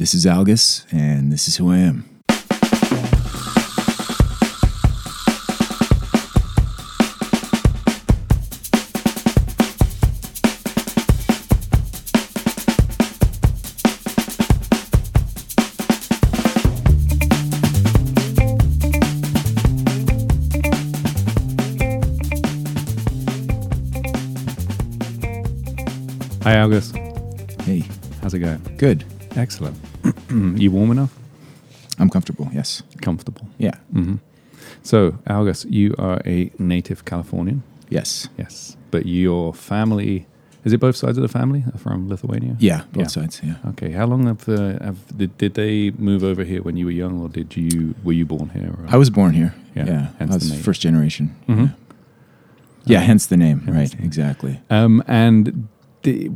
This is Algus, and this is who I am. Hi, August. Hey, How's it going? good. Excellent. You warm enough? I'm comfortable. Yes. Comfortable. Yeah. hmm So, August, you are a native Californian. Yes. Yes. But your family, is it both sides of the family are from Lithuania? Yeah. Both Yeah. sides. Yeah. Okay. How long have, uh, have did, did they move over here when you were young, or did you were you born here? Or? I was born here. Yeah, Yeah. hence I the was first generation. Mhm. Yeah. Yeah. Hence the name. Hence right. the name. Exactly. Um, and di-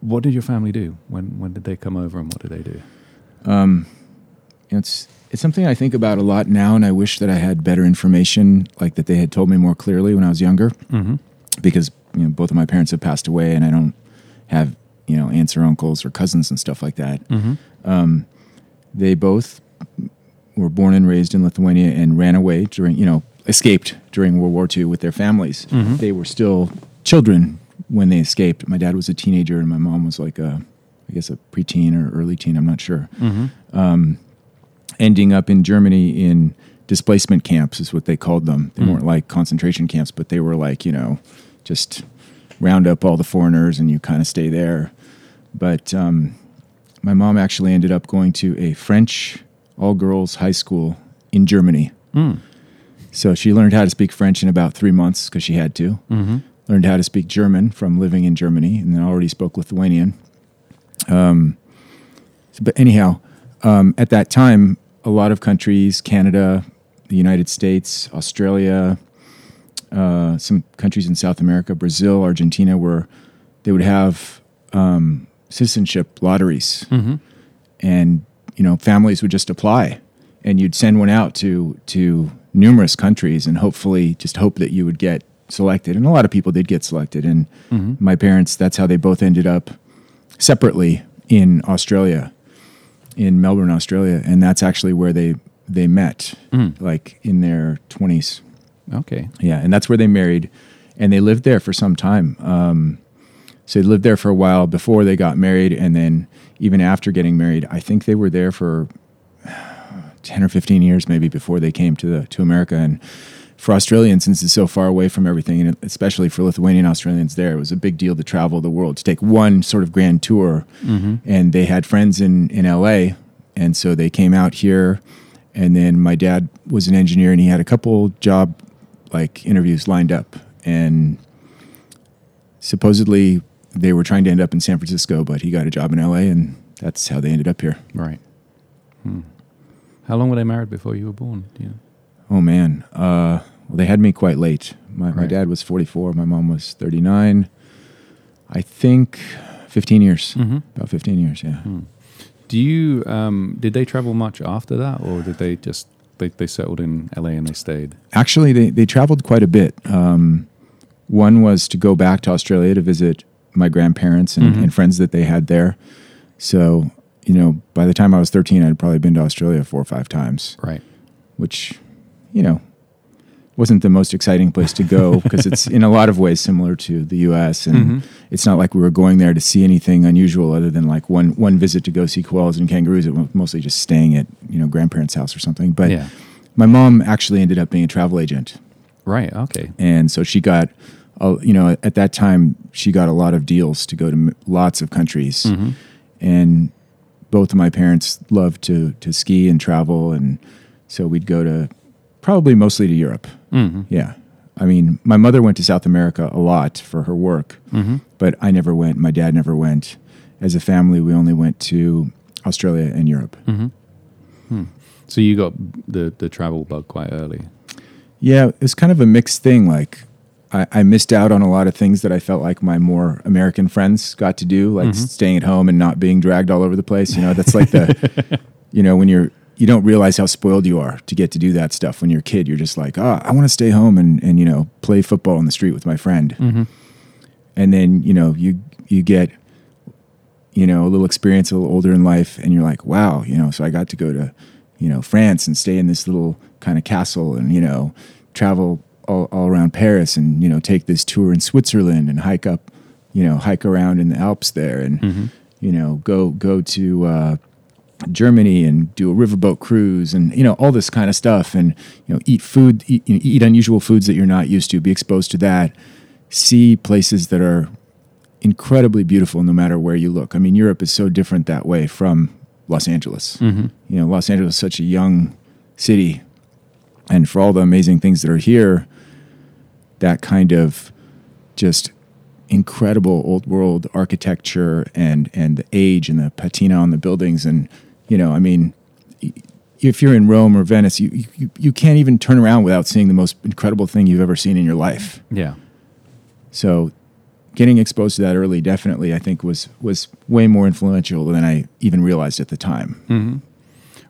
what did your family do when when did they come over, and what did they do? Um, it's it's something I think about a lot now, and I wish that I had better information, like that they had told me more clearly when I was younger, Mm-hmm. because you know both of my parents have passed away, and I don't have you know aunts or uncles or cousins and stuff like that. Mm-hmm. Um, they both were born and raised in Lithuania and ran away during, you know, escaped during World War II with their families. Mhm. They were still children when they escaped. My dad was a teenager and my mom was like a, I guess, a preteen or early teen. I'm not sure. Mm-hmm. Um, ending up in Germany in displacement camps is what they called them. They Mm. weren't like concentration camps, but they were like, you know, just round up all the foreigners and you kind of stay there. But um, my mom actually ended up going to a French all girls high school in Germany. Mm. So she learned how to speak French in about three months because she had to. Mm-hmm. Learned how to speak German from living in Germany and then already spoke Lithuanian. Um, but anyhow, um, at that time, a lot of countries, Canada, the United States, Australia, uh, some countries in South America, Brazil, Argentina, were they would have um, citizenship lotteries Mm-hmm. and you know families would just apply and you'd send one out to to numerous countries and hopefully just hope that you would get selected and a lot of people did get selected and Mm-hmm. my parents that's how they both ended up separately in Australia in Melbourne Australia and that's actually where they they met Mm. like in their 20s Okay. yeah, and that's where they married, and they lived there for some time. Um, so they lived there for a while before they got married, and then even after getting married, I think they were there for ten or fifteen years, maybe before they came to the to America. And for Australians, since it's so far away from everything, and especially for Lithuanian Australians, there it was a big deal to travel the world to take one sort of grand tour. Mm-hmm. And they had friends in in L.A., and so they came out here. And then my dad was an engineer, and he had a couple job like interviews lined up and supposedly they were trying to end up in San Francisco but he got a job in LA and that's how they ended up here Right. Hmm. How long were they married before you were born? Do you know? Oh man. Uh, well they had me quite late. My, my dad was 44 my mom was 39 I think 15 years. Mm-hmm. about 15 years yeah. Do you um, did they travel much after that, or did they just they, they settled in LA and they stayed? actually they, they traveled quite a bit. Um, one was to go back to australia to visit my grandparents and, Mhm. and friends that they had there. So you know by the time i was 13 i'd probably been to australia four or five times. Right. which you know wasn't the most exciting place to go because it's in a lot of ways similar to the us and Mhm. it's not like we were going there to see anything unusual other than like one one visit to go see koalas and kangaroos it was mostly just staying at you know grandparents house or something but yeah. my mom actually ended up being a travel agent Right. Okay. and so she got uh, you know at that time she got a lot of deals to go to m- lots of countries Mhm. and both of my parents loved to to ski and travel and so we'd go to probably mostly to Europe Mm-hmm. yeah I mean my mother went to South America a lot for her work Mm-hmm. but I never went my dad never went as a family we only went to Australia and Europe Mm-hmm. Hmm. So you got the the travel bug quite early. Yeah, it's kind of a mixed thing. Like, I, I missed out on a lot of things that I felt like my more American friends got to do, like Mhm. staying at home and not being dragged all over the place. You know, that's like the, you know, when you're, you don't realize how spoiled you are to get to do that stuff. When you're a kid, you're just like, oh, I want to stay home and, and, you know, play football in the street with my friend. Mm-hmm. And then, you know, you, you get you know, a little experience, a little older in life, and you're like, wow, you know. So I got to go to, you know, France and stay in this little kind of castle, and you know, travel all, all around Paris, and you know, take this tour in Switzerland and hike up, you know, hike around in the Alps there, and you know, go go to. Uh, Germany and do a riverboat cruise and you know all this kind of stuff and you know eat food eat, you know, eat unusual foods that you're not used to be exposed to that see places that are incredibly beautiful no matter where you look. I mean Europe is so different that way from Los Angeles. Mm-hmm. You know Los Angeles is such a young city and for all the amazing things that are here that kind of just incredible old world architecture and and the age and the patina on the buildings and you know i mean if you're in rome or venice you you, you can't even turn around without seeing the most incredible thing you've ever seen in your life. Yeah. so getting exposed to that early definitely i think was was way more influential than i even realized at the time.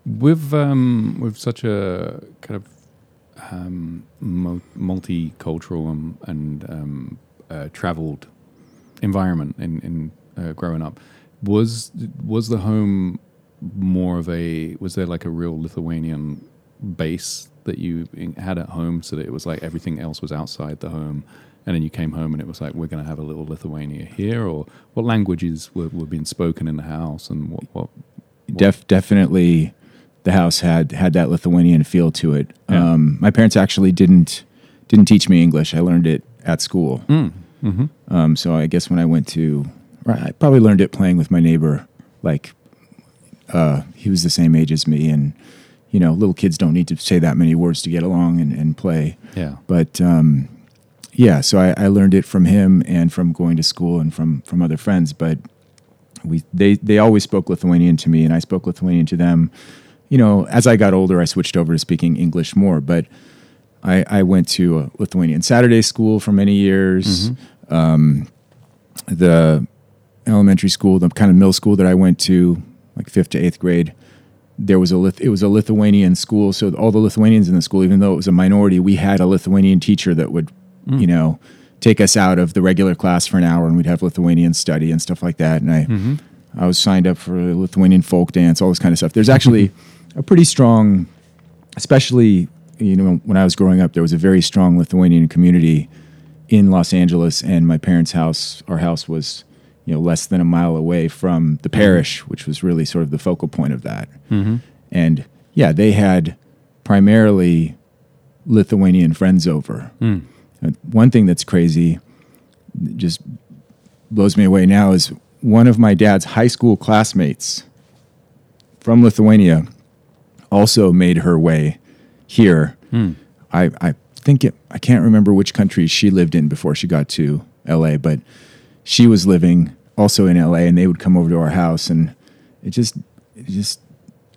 With um, with such a kind of um, multicultural and, and um, uh, traveled environment in, in uh, growing up, was was the home more of a was there like a real Lithuanian base that you had at home, so that it was like everything else was outside the home, and then you came home and it was like we're going to have a little Lithuania here, or what languages were, were being spoken in the house, and what what Def, definitely the house had had that Lithuanian feel to it. Yeah. Um, my parents actually didn't didn't teach me English. I learned it at school. Um, so I guess when I went to, I probably learned it playing with my neighbor. Like, uh, he was the same age as me, and you know, little kids don't need to say that many words to get along and, and play. yeah But um, yeah, so I, I learned it from him and from going to school and from from other friends. But we they they always spoke Lithuanian to me, and I spoke Lithuanian to them. You know, as I got older, I switched over to speaking English more. But I, I went to a Lithuanian Saturday school for many years. Um, the elementary school, the kind of middle school that I went to, like fifth to eighth grade, there was a Lith- it was a Lithuanian school. So all the Lithuanians in the school, even though it was a minority, we had a Lithuanian teacher that would, mm. you know, take us out of the regular class for an hour, and we'd have Lithuanian study and stuff like that. And I, mm-hmm. I was signed up for Lithuanian folk dance, all this kind of stuff. There's actually a pretty strong, especially you know when I was growing up, there was a very strong Lithuanian community in Los Angeles, and my parents' house, our house was you know less than a mile away from the mm-hmm. parish, which was really sort of the focal point of that. Mm-hmm. And yeah, they had primarily Lithuanian friends over. And One thing that's crazy, that just blows me away now, is one of my dad's high school classmates from Lithuania also made her way here. Mm. I, I think it, I can't remember which country she lived in before she got to LA, but she was living also in LA and they would come over to our house and it just, it's just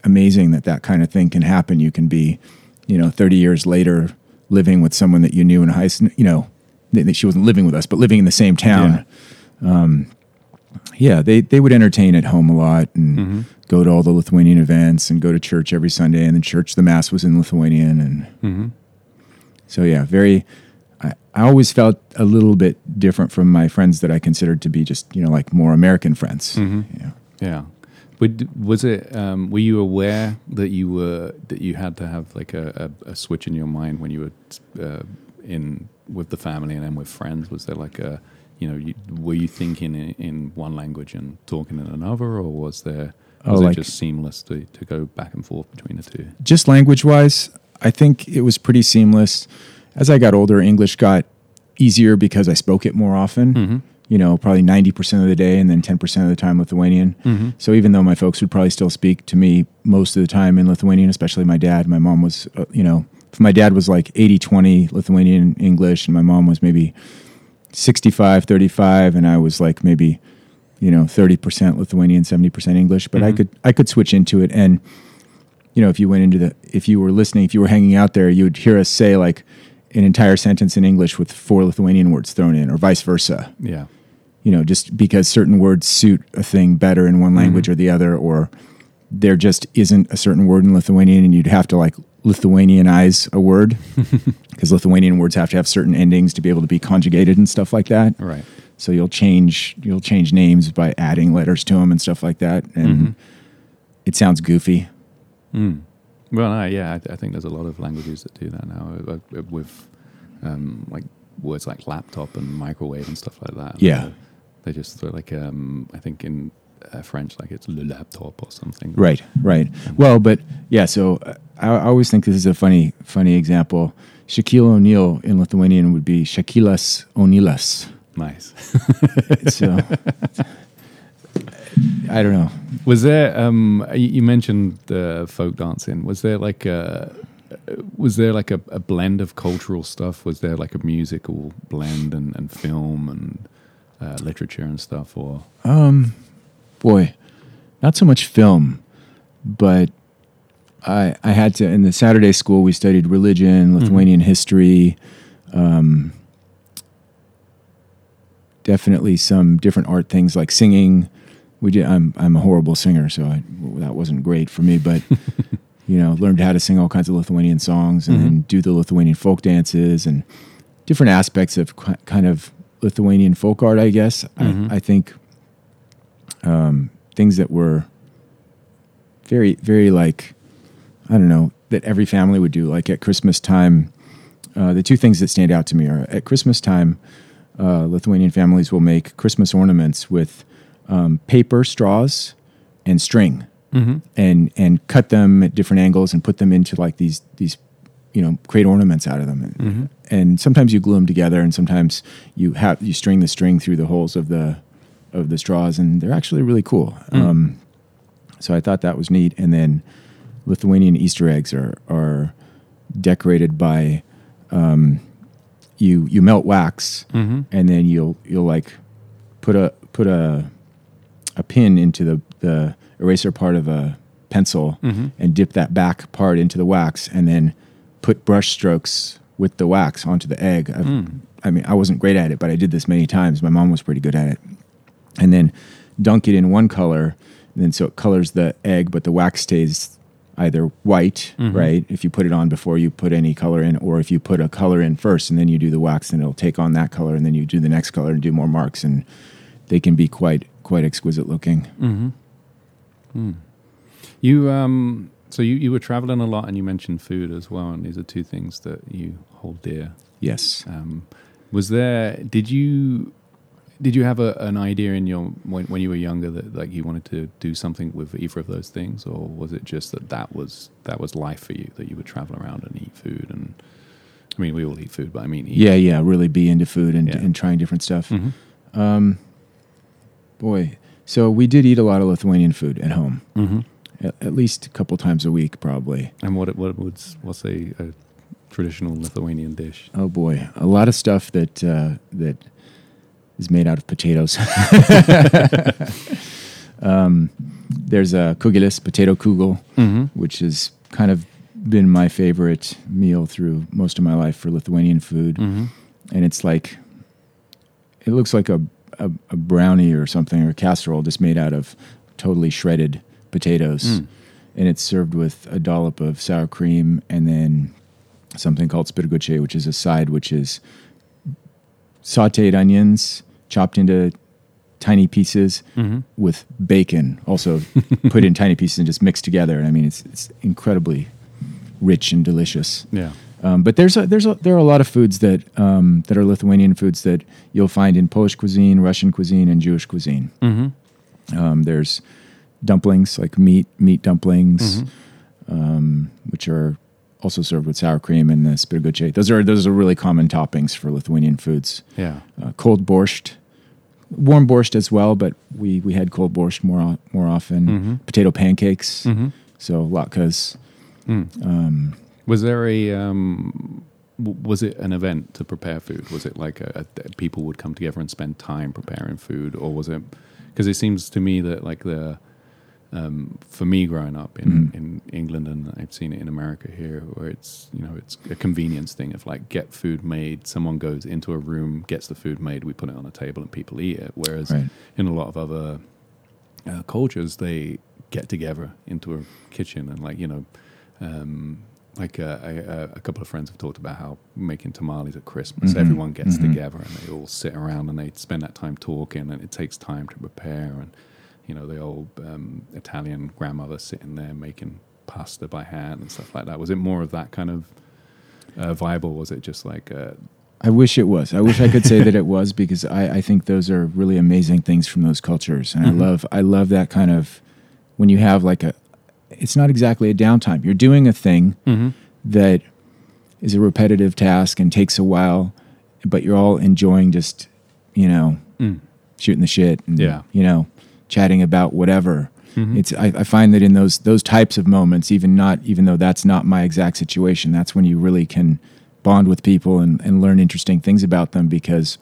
amazing that that kind of thing can happen. You can be, you know, 30 years later living with someone that you knew in high school, you know, that she wasn't living with us, but living in the same town. Um, yeah, they, they would entertain at home a lot and go to all the Lithuanian events and go to church every Sunday. And then church, the mass was in Lithuanian. And so, yeah, very, I, I always felt a little bit different from my friends that I considered to be just, you know, like more American friends. Yeah. Yeah. Would, was it? Um, were you aware that you were that you had to have like a, a, a switch in your mind when you were uh, in with the family and then with friends? Was there like a, you know, you, were you thinking in, in one language and talking in another, or was there? Oh, Was like- it just seamless to, to go back and forth between the two? just language wise, I think it was pretty seamless. As I got older, English got easier because I spoke it more often. Mm-hmm. You know, probably 90% of the day and then 10% of the time Lithuanian. Mm-hmm. So even though my folks would probably still speak to me most of the time in Lithuanian, especially my dad, my mom was, uh, you know, if my dad was like 80 20 Lithuanian English and my mom was maybe 65 35 and I was like maybe you know 30% Lithuanian 70% English but I mm-hmm. could I could switch into it and you know if you went into the if you were listening if you were hanging out there you would hear us say like an entire sentence in English with four Lithuanian words thrown in or vice versa Yeah. you know just because certain words suit a thing better in one language or the other or there just isn't a certain word in Lithuanian and you'd have to like Lithuanianize a word because Lithuanian words have to have certain endings to be able to be conjugated and stuff like that. Right. So you'll change you'll change names by adding letters to them and stuff like that, and Mhm. it sounds goofy. Mm. Well, no, yeah, I, I think there's a lot of languages that do that now uh, uh, with um, like words like laptop and microwave and stuff like that. Yeah. They, they just like um, I think in uh, French like it's le laptop or something. Right, right. Well, but yeah. So uh, I, I always think this is a funny, funny example. Shaquille O'Neal in Lithuanian would be Shakilas Onilas. Nice. So I don't know. Was there? Um, you mentioned the folk dancing. Was there like a? Was there like a, a blend of cultural stuff? Was there like a musical blend and, and film and uh, literature and stuff? Or Um, boy, not so much film, but I I had to in the Saturday school we studied religion, Lithuanian history, um, definitely some different art things like singing. We did. I'm I'm a horrible singer, so I, that wasn't great for me. But you know, learned how to sing all kinds of Lithuanian songs and then do the Lithuanian folk dances and different aspects of ki- kind of Lithuanian folk art. I guess Mhm. I, I think um, things that were very very like I don't know that every family would do. Like at Christmas time, uh, the two things that stand out to me are at Christmas time, uh, Lithuanian families will make Christmas ornaments with um, paper straws and string mm-hmm. and and cut them at different angles and put them into like these these you know create ornaments out of them and, Mhm. and sometimes you glue them together and sometimes you have you string the string through the holes of the of the straws and they're actually really cool Mm. um, so I thought that was neat and then Lithuanian Easter eggs are are decorated by um, you you melt wax Mm-hmm. and then you'll you'll like put a put a a pin into the the eraser part of a pencil Mm-hmm. and dip that back part into the wax and then put brush strokes with the wax onto the egg. Mm. I mean, I wasn't great at it, but I did this many times. My mom was pretty good at it. And then dunk it in one color, and then so it colors the egg, but the wax stays either white, Mhm. right? If you put it on before you put any color in, or if you put a color in first and then you do the wax, then it'll take on that color, and then you do the next color and do more marks, and they can be quite quite exquisite looking. Mm-hmm. Mm. You um, so you, you were traveling a lot, and you mentioned food as well, and these are two things that you hold dear. Yes. Um, was there? Did you did you have a, an idea in your when, when you were younger that like you wanted to do something with either of those things, or was it just that that was that was life for you that you would travel around and eat food and I mean we all eat food, but I mean eat. Yeah, yeah, really be into food and, Yeah. and trying different stuff. Mhm. Um, boy, so we did eat a lot of Lithuanian food at home, Mhm. at, at least a couple times a week, probably. And what what was what's a, a traditional Lithuanian dish? Oh boy, a lot of stuff that uh, that is made out of potatoes. um, there's a kugelis, potato kugel, Mm-hmm. which has kind of been my favorite meal through most of my life for Lithuanian food. Mm-hmm. and it's like it looks like a, a, a brownie or something or a casserole just made out of totally shredded potatoes Mm. and it's served with a dollop of sour cream and then something called spirguche which is a side which is sauteed onions chopped into tiny pieces Mm-hmm. with bacon also put in tiny pieces and just mixed together and i mean it's, it's incredibly rich and delicious Yeah. Um, but there's a, there's a, there are a lot of foods that um, that are Lithuanian foods that you'll find in Polish cuisine, Russian cuisine, and Jewish cuisine. Mm-hmm. Um, there's dumplings like meat meat dumplings, Mm-hmm. um, which are also served with sour cream and the spirguche. Those are those are really common toppings for Lithuanian foods. Yeah. Uh, cold borscht, warm borscht as well, but we we had cold borscht more more often. Mhm. Potato pancakes, Mm-hmm. so latkes. Mm. Was there a um, was it an event to prepare food? Was it like a, a people would come together and spend time preparing food, or was it? Because it seems to me that like the um, for me growing up in, Mhm. in England and I've seen it in America here, where it's you know it's a convenience thing of like get food made. Someone goes into a room, gets the food made, we put it on a table, and people eat it. Whereas right. in a lot of other uh, cultures, they get together into a kitchen and like you know, um, like uh, I, uh, a couple of friends have talked about how making tamales at Christmas, Mhm. everyone gets Mhm. together and they all sit around and they spend that time talking, and it takes time to prepare. And you know, the old um, Italian grandmother sitting there making pasta by hand and stuff like that. Was it more of that kind of uh, vibe, or was it just like uh, I wish it was. I wish I could say that it was because I, I think those are really amazing things from those cultures, and Mhm. I love I love that kind of when you have like a. It's not exactly a downtime. You're doing a thing that is a repetitive task and takes a while, but you're all enjoying just you know Mm. shooting the shit and Yeah. you know chatting about whatever. Mhm. It's I, I find that in those those types of moments, even not even though that's not my exact situation, that's when you really can bond with people and, and learn interesting things about them because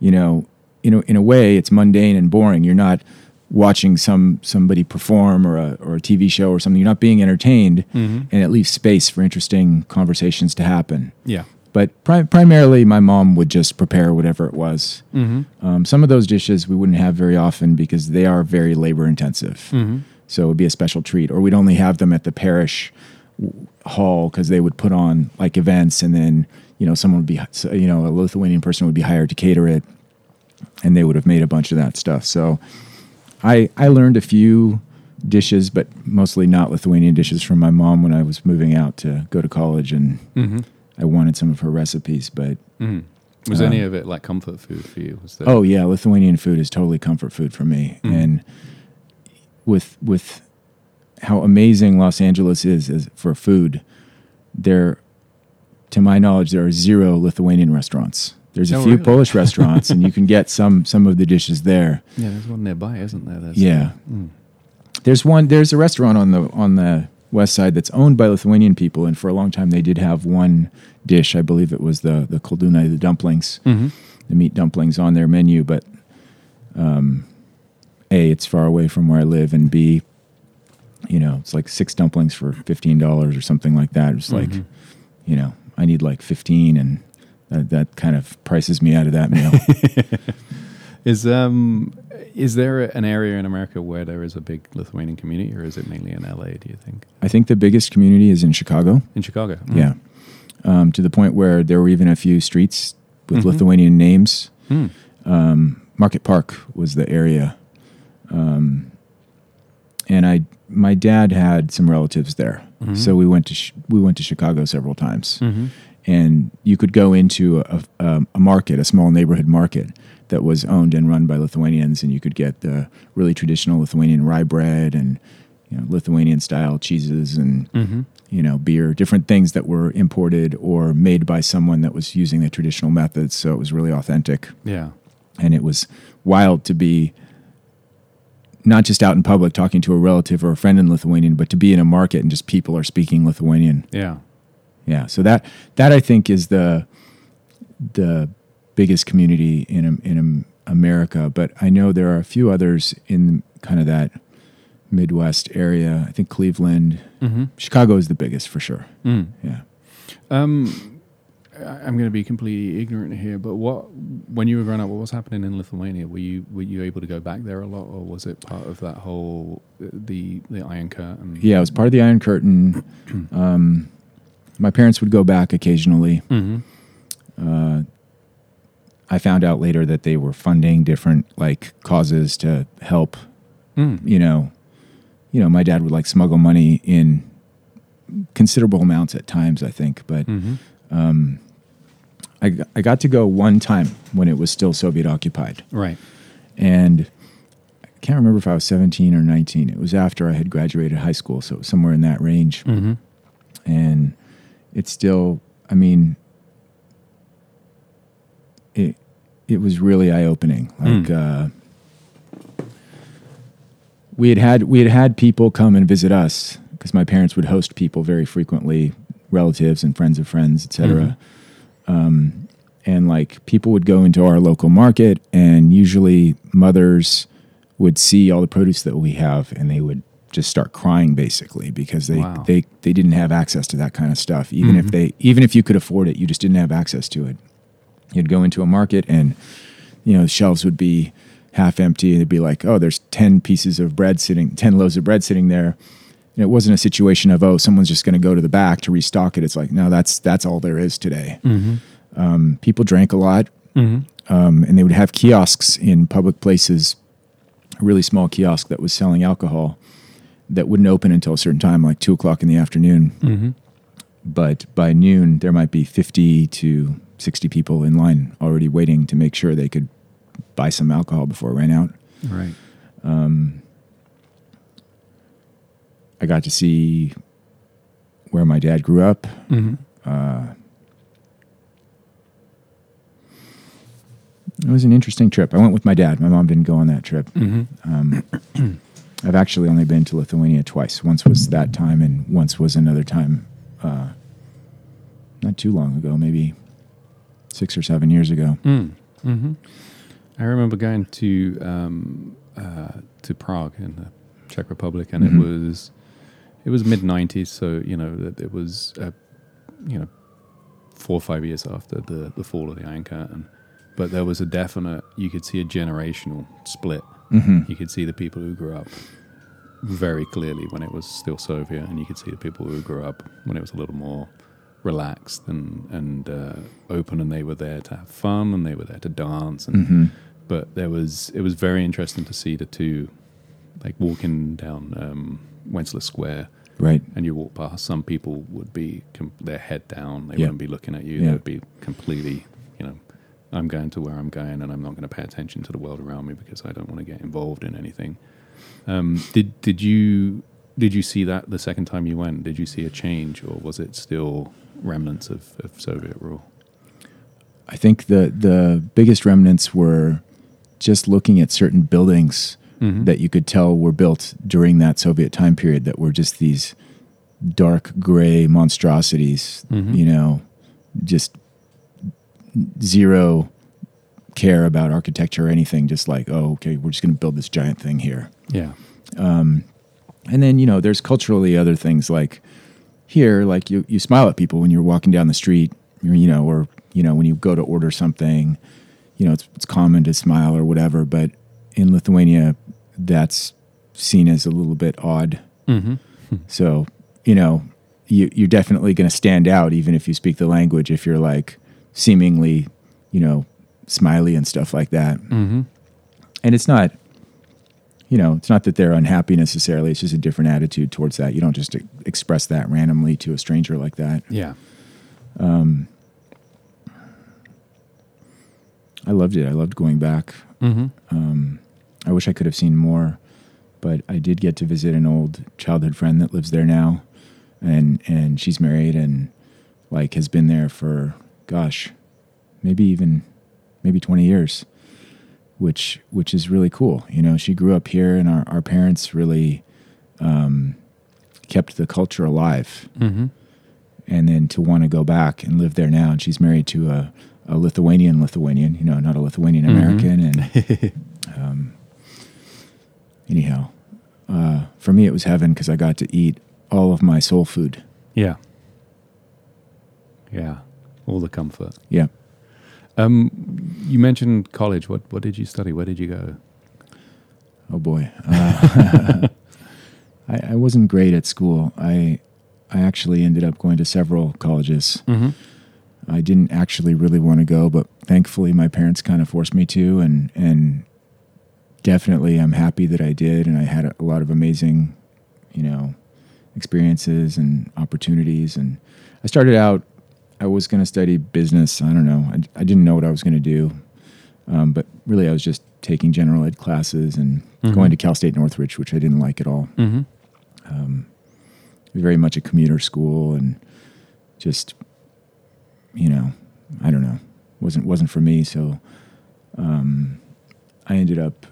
you know in a, in a way it's mundane and boring. You're not watching some somebody perform or a or a TV show or something. You're not being entertained, Mhm. and it leaves space for interesting conversations to happen. yeah, But pri- primarily, my mom would just prepare whatever it was. mm-hmm. Um, some of those dishes we wouldn't have very often because they are very labor intensive. Mm-hmm. So it would be a special treat, or we'd only have them at the parish hall because they would put on like events, and then you know someone would be, you know, a Lithuanian person would be hired to cater it, and they would have made a bunch of that stuff. So I I learned a few dishes, but mostly not Lithuanian dishes from my mom when I was moving out to go to college, and Mm-hmm. I wanted some of her recipes, but Mm. Was Um, any of it like comfort food for you? Was there, Oh yeah, Lithuanian food is totally comfort food for me. Mhm. And with with how amazing Los Angeles is, as for food, there to my knowledge there are zero Lithuanian restaurants. There's a Oh, few really? Polish restaurants and you can get some some of the dishes there. yeah, there's one nearby, isn't there? There's, Yeah. Mm. There's one there's a restaurant on the on the west side that's owned by Lithuanian people and for a long time they did have one dish, I believe it was the the koldunai, the dumplings. Mm-hmm. the meat dumplings on their menu, but um, a it's far away from where I live, and b you know it's like six dumplings for fifteen dollars or something like that. It's like Mhm. you know I need like fifteen, and that, that kind of prices me out of that meal. Is um is there an area in America where there is a big Lithuanian community, or is it mainly in LA? Do you think I think the biggest community is in Chicago. in Chicago? Mm. Yeah, um, to the point where there were even a few streets with Mhm. Lithuanian names. Mm. um, Marquette Park was the area, um, and I my dad had some relatives there, Mhm. so we went to Ch- we went to Chicago several times, Mm-hmm. And you could go into a, a, a market, a small neighborhood market that was owned and run by Lithuanians, and you could get the really traditional Lithuanian rye bread and you know, Lithuanian style cheeses and Mm-hmm. you know beer, different things that were imported or made by someone that was using the traditional methods. So it was really authentic Yeah. and it was wild to be not just out in public talking to a relative or a friend in Lithuanian, but to be in a market and just people are speaking Lithuanian. Yeah. Yeah, so that that I think is the the biggest community in in America. But I know there are a few others in kind of that Midwest area. I think Cleveland, Mm-hmm. Chicago is the biggest for sure. Mm. Yeah. Um, I'm going to be completely ignorant here, but what when you were growing up, what was happening in Lithuania? Were you were you able to go back there a lot, or was it part of that whole the the Iron Curtain? Yeah, it was part of the Iron Curtain. Um, my parents would go back occasionally. Mm-hmm. uh, I found out later that they were funding different like causes to help. Mm. You know, you know, my dad would like smuggle money in considerable amounts at times. I think, but Mm-hmm. um, I I got to go one time when it was still Soviet occupied, Right. and I can't remember if I was seventeen or nineteen. It was after I had graduated high school, so it was somewhere in that range Mm-hmm. and it's still i mean it it was really eye opening like Mm. uh we had had we had had people come and visit us because my parents would host people very frequently relatives and friends of friends etc um and like people would go into our local market and usually mothers would see all the produce that we have and they would just start crying basically because they Wow. they they didn't have access to that kind of stuff even if Mhm. they even if you could afford it you just didn't have access to it you'd go into a market and you know shelves would be half empty and it'd be like oh there's 10 pieces of bread sitting 10 loaves of bread sitting there And it wasn't a situation of oh someone's just going to go to the back to restock it. It's like no, that's that's all there is today. Mm-hmm. Um, people drank a lot, Mm-hmm. um, and they would have kiosks in public places, a really small kiosk that was selling alcohol that wouldn't open until a certain time, like two o'clock in the afternoon. Mm-hmm. But by noon, there might be 50 to 60 people in line already waiting to make sure they could buy some alcohol before it ran out. Right. Um, I got to see where my dad grew up. Mm-hmm. Uh, it was an interesting trip. I went with my dad. My mom didn't go on that trip. Mm-hmm. Um, I've actually only been to Lithuania twice. Once was that time, and once was another time, uh, not too long ago, maybe six or seven years ago. Mm. hmm I remember going to um, uh, to Prague in the Czech Republic, and Mhm. it was it was mid '90s, so you know it, it was uh, you know four or five years after the the fall of the Iron Curtain, but there was a definite you could see a generational split. Hmm You could see the people who grew up very clearly when it was still Soviet, and you could see the people who grew up when it was a little more relaxed and and uh, open, and they were there to have fun, and they were there to dance, and hmm but there was it was very interesting to see the two, like walking down um, Wenceslas Square, Right. and you walk past. Some people would be com- their head down; they Yeah. wouldn't be looking at you. Yeah. They would be completely, I'm going to where I'm going, and I'm not going to pay attention to the world around me because I don't want to get involved in anything. Um, did did you did you see that the second time you went? Did you see a change, or was it still remnants of, of Soviet rule? I think the the biggest remnants were just looking at certain buildings Mm-hmm. that you could tell were built during that Soviet time period that were just these dark gray monstrosities, Mhm. you know, just zero care about architecture or anything, just like, oh, okay, we're just going to build this giant thing here. yeah. Um, and then, you know, there's culturally other things like here, like you, you smile at people when you're walking down the street, you know, or, you know, when you go to order something, you know, it's, it's common to smile or whatever. But in Lithuania, that's seen as a little bit odd. Mm-hmm. So, you know, you, you're definitely going to stand out even if you speak the language, if you're like seemingly, you know, smiley and stuff like that. Mm-hmm. And it's not, you know, it's not that they're unhappy necessarily. It's just a different attitude towards that. You don't just e- express that randomly to a stranger like that. Yeah. Um, I loved it. I loved going back. Mm-hmm. Um, I wish I could have seen more, but I did get to visit an old childhood friend that lives there now, and and she's married and like has been there for gosh, maybe even maybe twenty years, which which is really cool. You know, she grew up here, and our our parents really um, kept the culture alive Mm-hmm. and then to want to go back and live there now. And she's married to a, a Lithuanian Lithuanian, you know, not a Lithuanian American. And um, anyhow, uh, for me, it was heaven because I got to eat all of my soul food. Yeah. Yeah. All the comfort. Yeah. Um, you mentioned college. What what did you study? Where did you go? Oh boy. Uh, I, I wasn't great at school. I I actually ended up going to several colleges. Mm-hmm. I didn't actually really want to go, but thankfully my parents kind of forced me to, and and definitely I'm happy that I did, and I had a lot of amazing, you know, experiences and opportunities. And I started out, I was going to study business. I don't know, I, I didn't know what I was going to do, um, but really I was just taking general ed classes and Mhm. going to Cal State Northridge, which I didn't like at all Mm-hmm. um, very much a commuter school and just you know i don't know wasn't wasn't for me so um, i ended up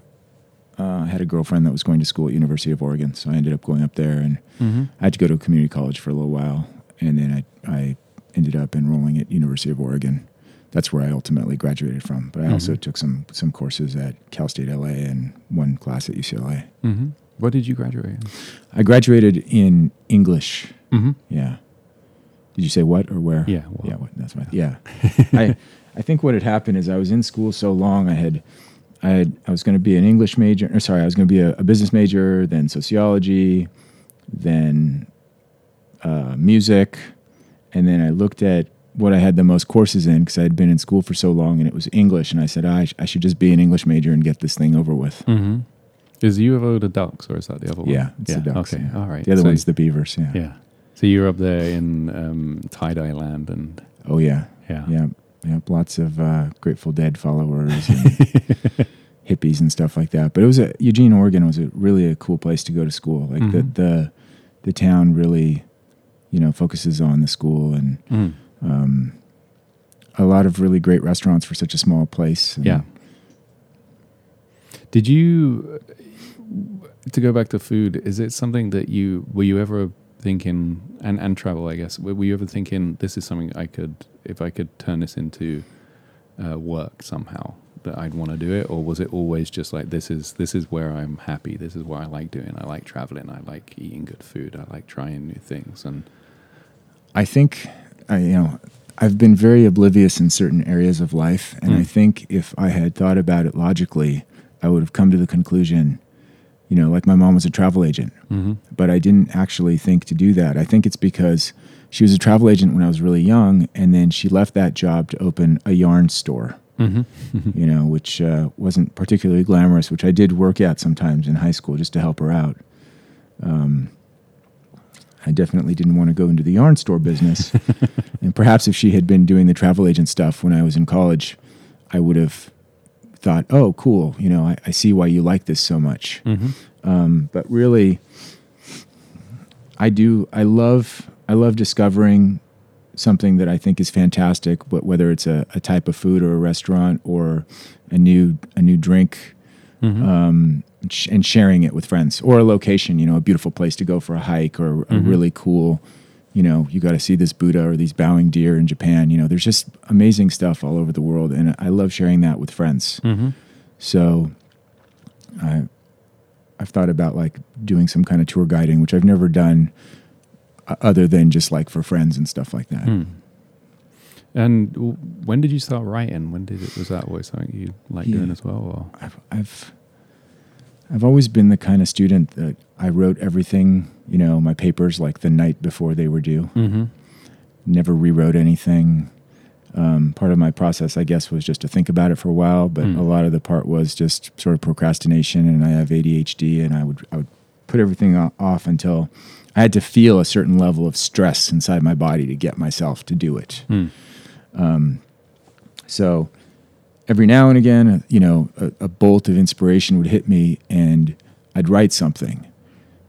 uh, i had a girlfriend that was going to school at university of oregon so i ended up going up there and Mm-hmm. i had to go to a community college for a little while and then i, I ended up enrolling at university of oregon that's where i ultimately graduated from but i also Mhm. took some some courses at cal state la and one class at ucla Mm-hmm. What did you graduate in? i graduated in english Mm-hmm. Yeah. Did you say what or where? Yeah. Well, Yeah, what, that's what. Yeah. I I think what had happened is I was in school so long I had I had I was going to be an English major or sorry, I was going to be a, a business major, then sociology, then uh, music, and then I looked at what I had the most courses in because I had been in school for so long, and it was English, and I said I, sh- I should just be an English major and get this thing over with. Mm-hmm. Is U of O the Ducks or is that the other one? Yeah, it's the Ducks, Okay, yeah. all right. The other So- one's the Beavers. Yeah. Yeah. So you're up there in um, tie dye land, and Oh yeah. yeah, Yeah. Yeah. Lots of uh, Grateful Dead followers. And hippies and stuff like that. But it was a Eugene, Oregon was a really a cool place to go to school. Like Mhm. the the the town really, you know, focuses on the school and Mm. um, a lot of really great restaurants for such a small place. And Yeah. Did you to go back to food? Is it something that you were you ever thinking and and travel? I guess were were you ever thinking this is something I could if I could turn this into uh, work somehow that I'd want to do it, or was it always just like this is this is where I'm happy, this is what I like doing, I like traveling, I like eating good food, I like trying new things, and I think I, you know I've been very oblivious in certain areas of life, and I Mm. think if I had thought about it logically, I would have come to the conclusion, you know, like my mom was a travel agent, mm-hmm. but I didn't actually think to do that. I think it's because she was a travel agent when I was really young, and then she left that job to open a yarn store. Mm-hmm. you know, which uh, wasn't particularly glamorous, which I did work at sometimes in high school just to help her out. Um, I definitely didn't want to go into the yarn store business. and perhaps if she had been doing the travel agent stuff when I was in college, I would have thought, oh, cool, you know, I, I see why you like this so much. Mm-hmm. Um, but really, I do. I love. I love discovering something that I think is fantastic. But whether it's a, a type of food or a restaurant or a new a new drink, Mm-hmm. um, and sharing it with friends or a location. You know, a beautiful place to go for a hike or a Mhm. really cool. You know, you got to see this Buddha or these bowing deer in Japan. You know, there's just amazing stuff all over the world, and I love sharing that with friends. Mm-hmm. So I I've thought about like doing some kind of tour guiding, which I've never done uh, other than just like for friends and stuff like that. Hmm. And w- when did you start writing? When did it was that always something you like Yeah. doing as well? Or? I've I've I've always been the kind of student that I wrote everything, you know, my papers like the night before they were due. Mm-hmm. Never rewrote anything. Um, part of my process, I guess, was just to think about it for a while, but Hmm. a lot of the part was just sort of procrastination. And I have ADHD, and I would I would put everything off until I had to feel a certain level of stress inside my body to get myself to do it. Hmm. Um, so every now and again, uh, you know, a, a bolt of inspiration would hit me, and I'd write something,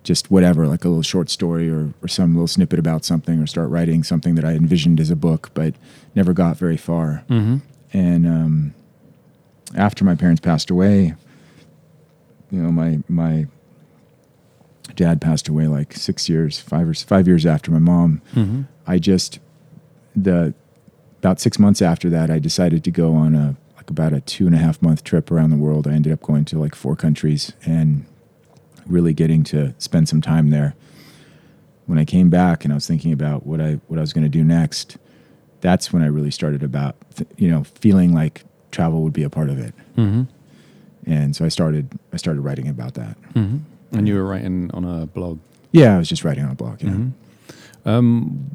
just whatever, like a little short story or, or some little snippet about something, or start writing something that I envisioned as a book, but never got very far. Mm-hmm. And um, after my parents passed away, you know, my my dad passed away like six years, five or five years after my mom. Mm-hmm. I just the about six months after that, I decided to go on a about a two and a half month trip around the world. I ended up going to like four countries and really getting to spend some time there. When I came back and I was thinking about what I what I was going to do next, that's when I really started about th- you know feeling like travel would be a part of it. Mm-hmm. And so I started I started writing about that. Mm-hmm. And you were writing on a blog. Yeah, I was just writing on a blog. Yeah. Mhm. Um,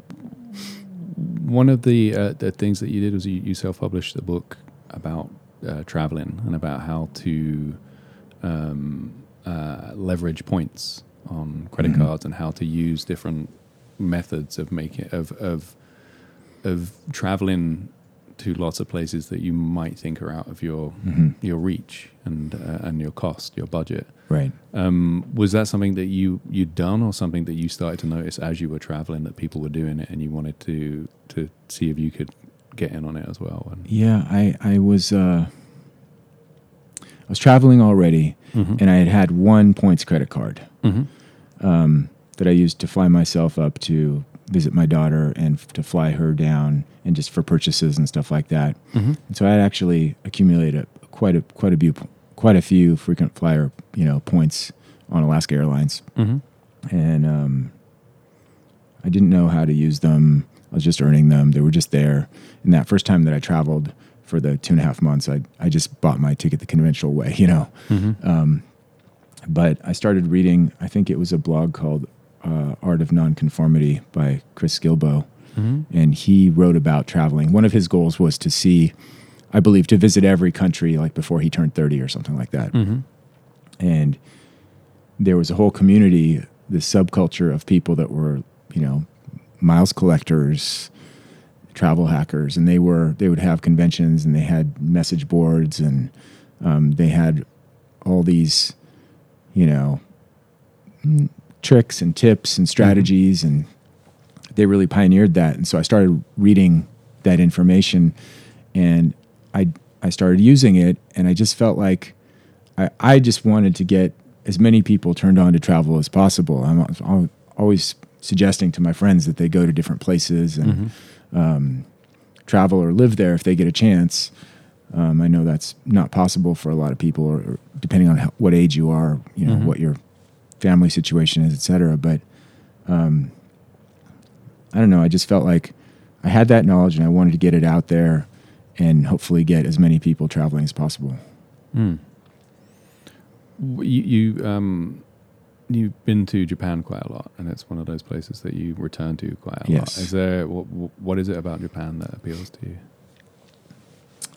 one of the uh, the things that you did was you, you self published a book about uh, traveling and about how to um, uh, leverage points on credit Mhm. cards and how to use different methods of making of of of traveling to lots of places that you might think are out of your Mhm. your reach and uh, and your cost, your budget. Right. Um, was that something that you you'd done, or something that you started to notice as you were traveling that people were doing it, and you wanted to to see if you could get in on it as well? And, Yeah, I I was uh, I was traveling already, Mhm. and I had had one points credit card Mhm. um, that I used to fly myself up to visit my daughter and f- to fly her down, and just for purchases and stuff like that. Mhm. And so I had actually accumulated a, quite a quite a few quite a few frequent flyer you know points on Alaska Airlines, Mhm. and um, I didn't know how to use them. I was just earning them; they were just there. And that first time that I traveled for the two and a half months, I I just bought my ticket the conventional way, you know. Mhm. Um, but I started reading. I think it was a blog called uh, Art of Nonconformity by Chris Guillebeau, hmm and he wrote about traveling. One of his goals was to see, I believe, to visit every country like before he turned 30 or something like that. hmm And there was a whole community, this subculture of people that were, you know, miles collectors, travel hackers, and they were they would have conventions and they had message boards and um, they had all these, you know, tricks and tips and strategies, and they really pioneered that. And so I started reading that information, and I I started using it, and I just felt like I, I just wanted to get as many people turned on to travel as possible. I'm, al- always suggesting to my friends that they go to different places and um, travel or live there if they get a chance. Um, I know that's not possible for a lot of people, or, or depending on how, what age you are, you know, Mhm. what your family situation is, et cetera. But um, I don't know. I just felt like I had that knowledge and I wanted to get it out there and hopefully get as many people traveling as possible. Mm. You, you um, you've been to Japan quite a lot, and it's one of those places that you return to quite a lot. Yes. Is there what, what is it about Japan that appeals to you?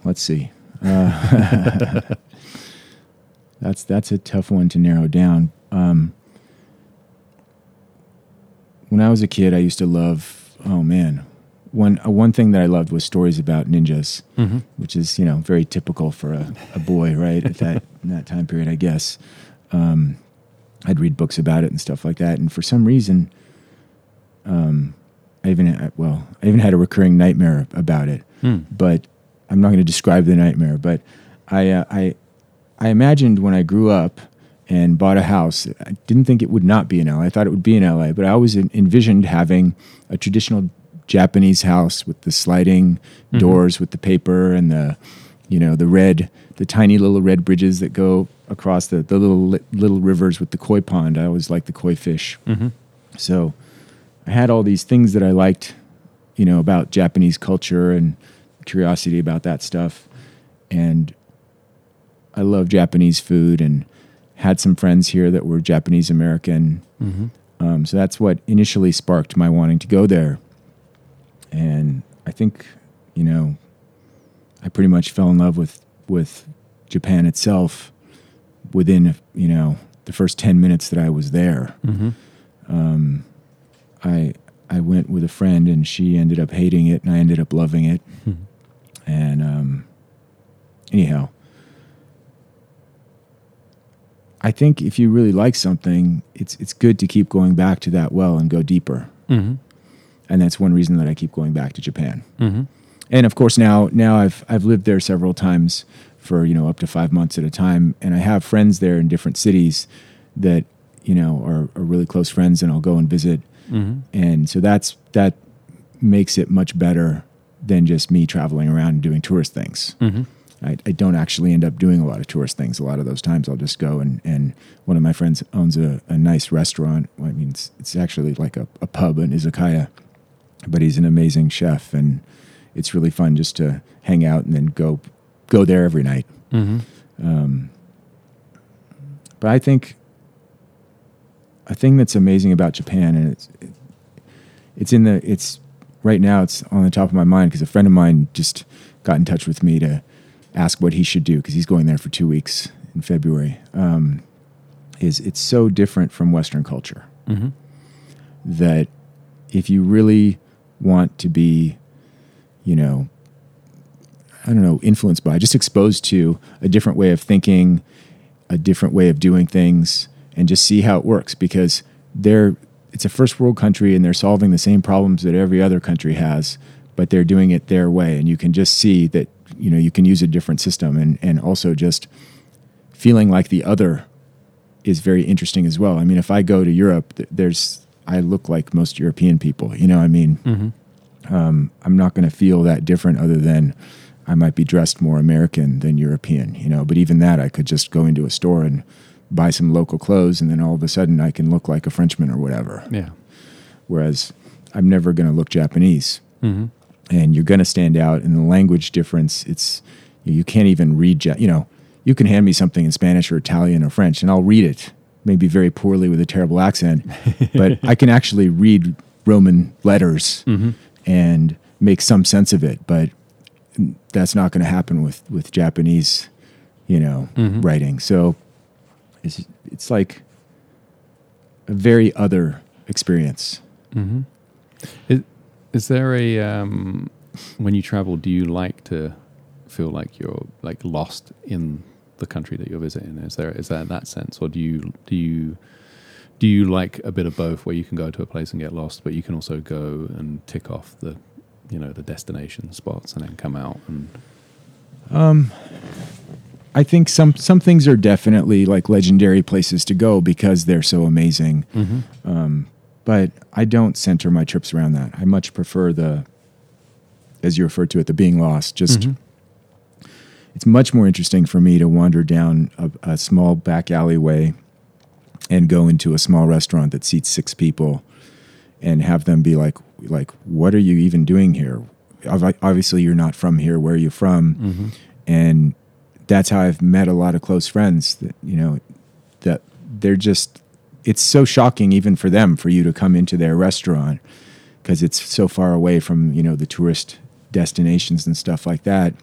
Let's see. Uh, that's that's a tough one to narrow down. Um, when I was a kid, I used to love. Oh man, one uh, one thing that I loved was stories about ninjas, Mm-hmm. which is you know very typical for a, a boy, right? At that in that time period, I guess. Um, I'd read books about it and stuff like that, and for some reason, um, I even had- well, I even had a recurring nightmare about it Mm. but I'm not going to describe the nightmare. But I, uh, I, I imagined when I grew up and bought a house, I didn't think it would not be in LA. I thought it would be in LA, but I always envisioned having a traditional Japanese house with the sliding Mhm. doors with the paper and the, you know, the red, the tiny little red bridges that go across the, the little little rivers with the koi pond. I always liked the koi fish. Mm-hmm. So I had all these things that I liked, you know, about Japanese culture and curiosity about that stuff. And I love Japanese food and had some friends here that were Japanese American. Mm-hmm. Um, so that's what initially sparked my wanting to go there. And I think, you know, I pretty much fell in love with, with Japan itself within, you know, the first 10 minutes that I was there Mm-hmm. um, I I went with a friend and she ended up hating it and I ended up loving it. And um, anyhow, I think if you really like something, it's it's good to keep going back to that well and go deeper. Mm-hmm. And that's one reason that I keep going back to Japan. Mm-hmm. And of course now now I've I've lived there several times for, you know, up to 5 months at a time and I have friends there in different cities that, you know, are, are really close friends and I'll go and visit Mm-hmm. and so that's that makes it much better than just me traveling around and doing tourist things. Mm-hmm. I, I don't actually end up doing a lot of tourist things. A lot of those times, I'll just go and, and one of my friends owns a, a nice restaurant. Well, I mean, it's, it's actually like a, a pub, an izakaya, but he's an amazing chef, and it's really fun just to hang out and then go go there every night. Mm-hmm. Um, but I think a thing that's amazing about Japan, and it's it's in the it's right now it's on the top of my mind because a friend of mine just got in touch with me to ask what he should do because he's going there for two weeks in February. Um, is it's so different from Western culture Mm-hmm. that if you really want to be, you know, I don't know, influenced by, just exposed to a different way of thinking, a different way of doing things, and just see how it works because they're it's a first world country and they're solving the same problems that every other country has, but they're doing it their way. And you can just see that, you know, you can use a different system and, and also just feeling like the other is very interesting as well. I mean, if I go to Europe, there's I look like most European people. You know, I mean, Mm-hmm. um, I'm not going to feel that different other than I might be dressed more American than European. You know, but even that, I could just go into a store and buy some local clothes, and then all of a sudden, I can look like a Frenchman or whatever. Yeah. Whereas I'm never going to look Japanese, Mm-hmm. and you're going to stand out. And the language difference, it's you can't even read. Ja- you know, you can hand me something in Spanish or Italian or French, and I'll read it, maybe very poorly with a terrible accent, but I can actually read Roman letters Mm-hmm. and make some sense of it. But that's not going to happen with with Japanese, you know, Mhm. writing. So it's it's like a very other experience. Mm-hmm. Is, is there a um, when you travel? Do you like to feel like you're like lost in the country that you're visiting? Is there is that that sense, or do you do you do you like a bit of both, where you can go to a place and get lost, but you can also go and tick off the you know the destination spots and then come out and Um, I think some some things are definitely like legendary places to go because they're so amazing. Um, but I don't center my trips around that. I much prefer the, as you referred to it, the being lost. Just Mhm. it's much more interesting for me to wander down a, a small back alleyway and go into a small restaurant that seats six people and have them be like like what are you even doing here? Obviously you're not from here. Where are you from? Mm-hmm. and that's how I've met a lot of close friends that you know that they're just it's so shocking even for them for you to come into their restaurant because it's so far away from you know the tourist destinations and stuff like that.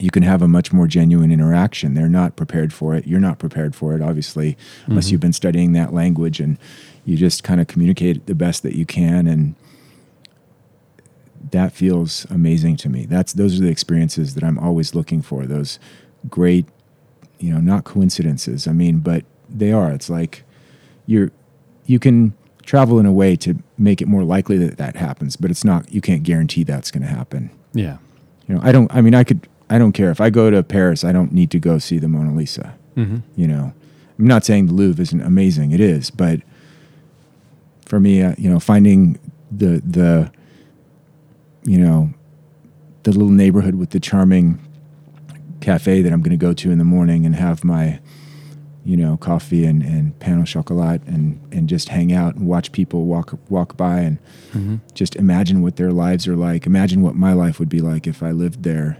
You can have a much more genuine interaction. They're not prepared for it. You're not prepared for it obviously unless Mhm. you've been studying that language and you just kind of communicate the best that you can and that feels amazing to me. That's those are the experiences that i'm always looking for those great you know not coincidences i mean but they are. It's like you're you can travel in a way to make it more likely that that happens but it's not you can't guarantee that's going to happen. Yeah. You know i don't i mean i could i don't care. If i go to paris i don't need to go see the mona lisa mm-hmm. you know. I'm not saying the louvre isn't amazing it is but for me uh, you know finding the the you know the little neighborhood with the charming cafe that i'm going to go to in the morning and have my you know coffee and, and pain au chocolat and and just hang out and watch people walk walk by and Mm-hmm. just imagine what their lives are like imagine what my life would be like if i lived there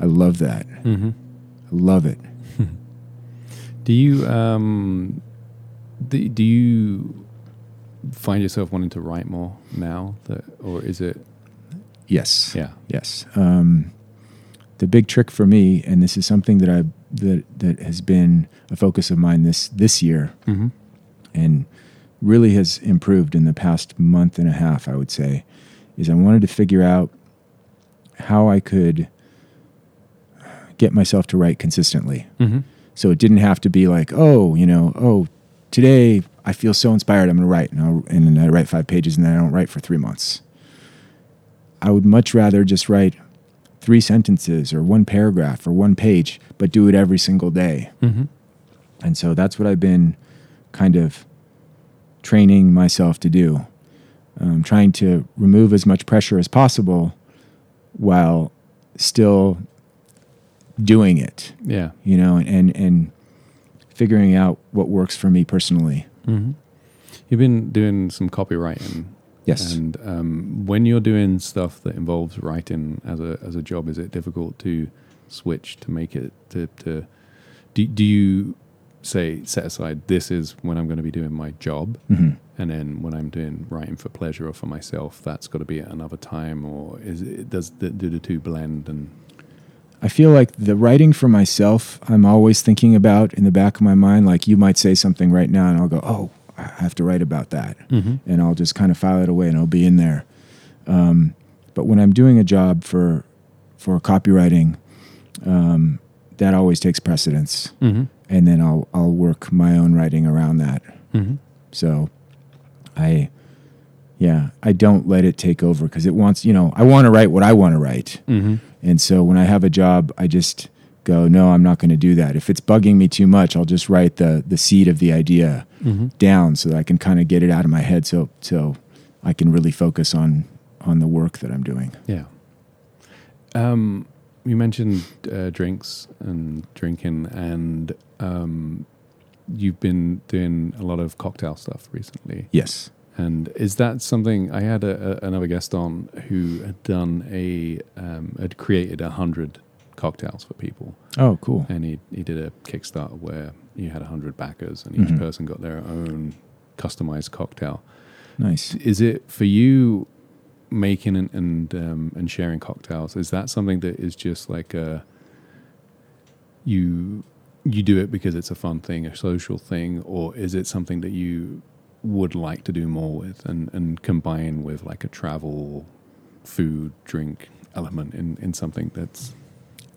i love that Mm-hmm. i love it Do you um, do, do you find yourself wanting to write more now, that, or is it? yes Yeah. Yes. Um, the big trick for me, and this is something that I that that has been a focus of mine this this year, Mm-hmm. and really has improved in the past month and a half, I would say, is I wanted to figure out how I could get myself to write consistently. Mm-hmm. So it didn't have to be like, oh, you know, oh, today I feel so inspired, I'm going to write, and, I'll, and I write five pages, and then I don't write for three months. I would much rather just write three sentences or one paragraph or one page, but do it every single day. Mm-hmm. And so that's what I've been kind of training myself to do. Um, trying to remove as much pressure as possible while still doing it, Yeah. you know, and, and figuring out what works for me personally. Mm-hmm. You've been doing some copywriting. Yes. And um, when you're doing stuff that involves writing as a as a job, is it difficult to switch to make it to to do, do you say set aside this is when I'm going to be doing my job hmm and then when I'm doing writing for pleasure or for myself that's got to be at another time or is it does the, do the two blend and I feel like the writing for myself, I'm always thinking about in the back of my mind. Like you might say something right now, and I'll go, "Oh, I have to write about that," mm-hmm. and I'll just kind of file it away, and it'll be in there. Um, but when I'm doing a job for for copywriting, um, that always takes precedence, Mm-hmm. and then I'll I'll work my own writing around that. Mm-hmm. So, I, yeah, I don't let it take over because it wants, you know, I want to write what I want to write. Mm-hmm. And so when I have a job, I just go, no, I'm not going to do that. If it's bugging me too much, I'll just write the the seed of the idea Mm-hmm. down so that I can kind of get it out of my head so so I can really focus on on the work that I'm doing. Yeah. Um, you mentioned uh, drinks and drinking, and um, you've been doing a lot of cocktail stuff recently. Yes. And is that something I had a, a, another guest on who had done a um, had created a hundred cocktails for people, Oh, cool. and he he did a Kickstarter where you had a hundred backers, and each Mhm. person got their own customized cocktail. Nice. Is it for you making and and, um, and sharing cocktails? Is that something that is just like a you you do it because it's a fun thing, a social thing, or is it something that you would like to do more with and, and combine with like a travel, food, drink element in, in something that's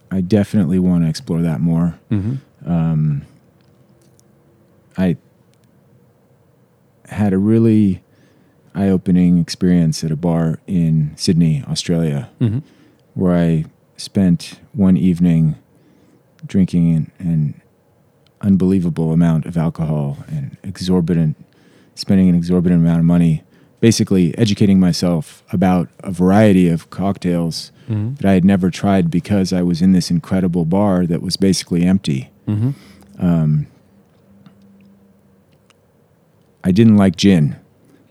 I definitely want to explore that more. Um, I had a really eye opening experience at a bar in Sydney, Australia, Mm-hmm. where I spent one evening drinking an, an unbelievable amount of alcohol and exorbitant, spending an exorbitant amount of money, basically educating myself about a variety of cocktails Mm-hmm. that I had never tried because I was in this incredible bar that was basically empty. Mm-hmm. Um, I didn't like gin,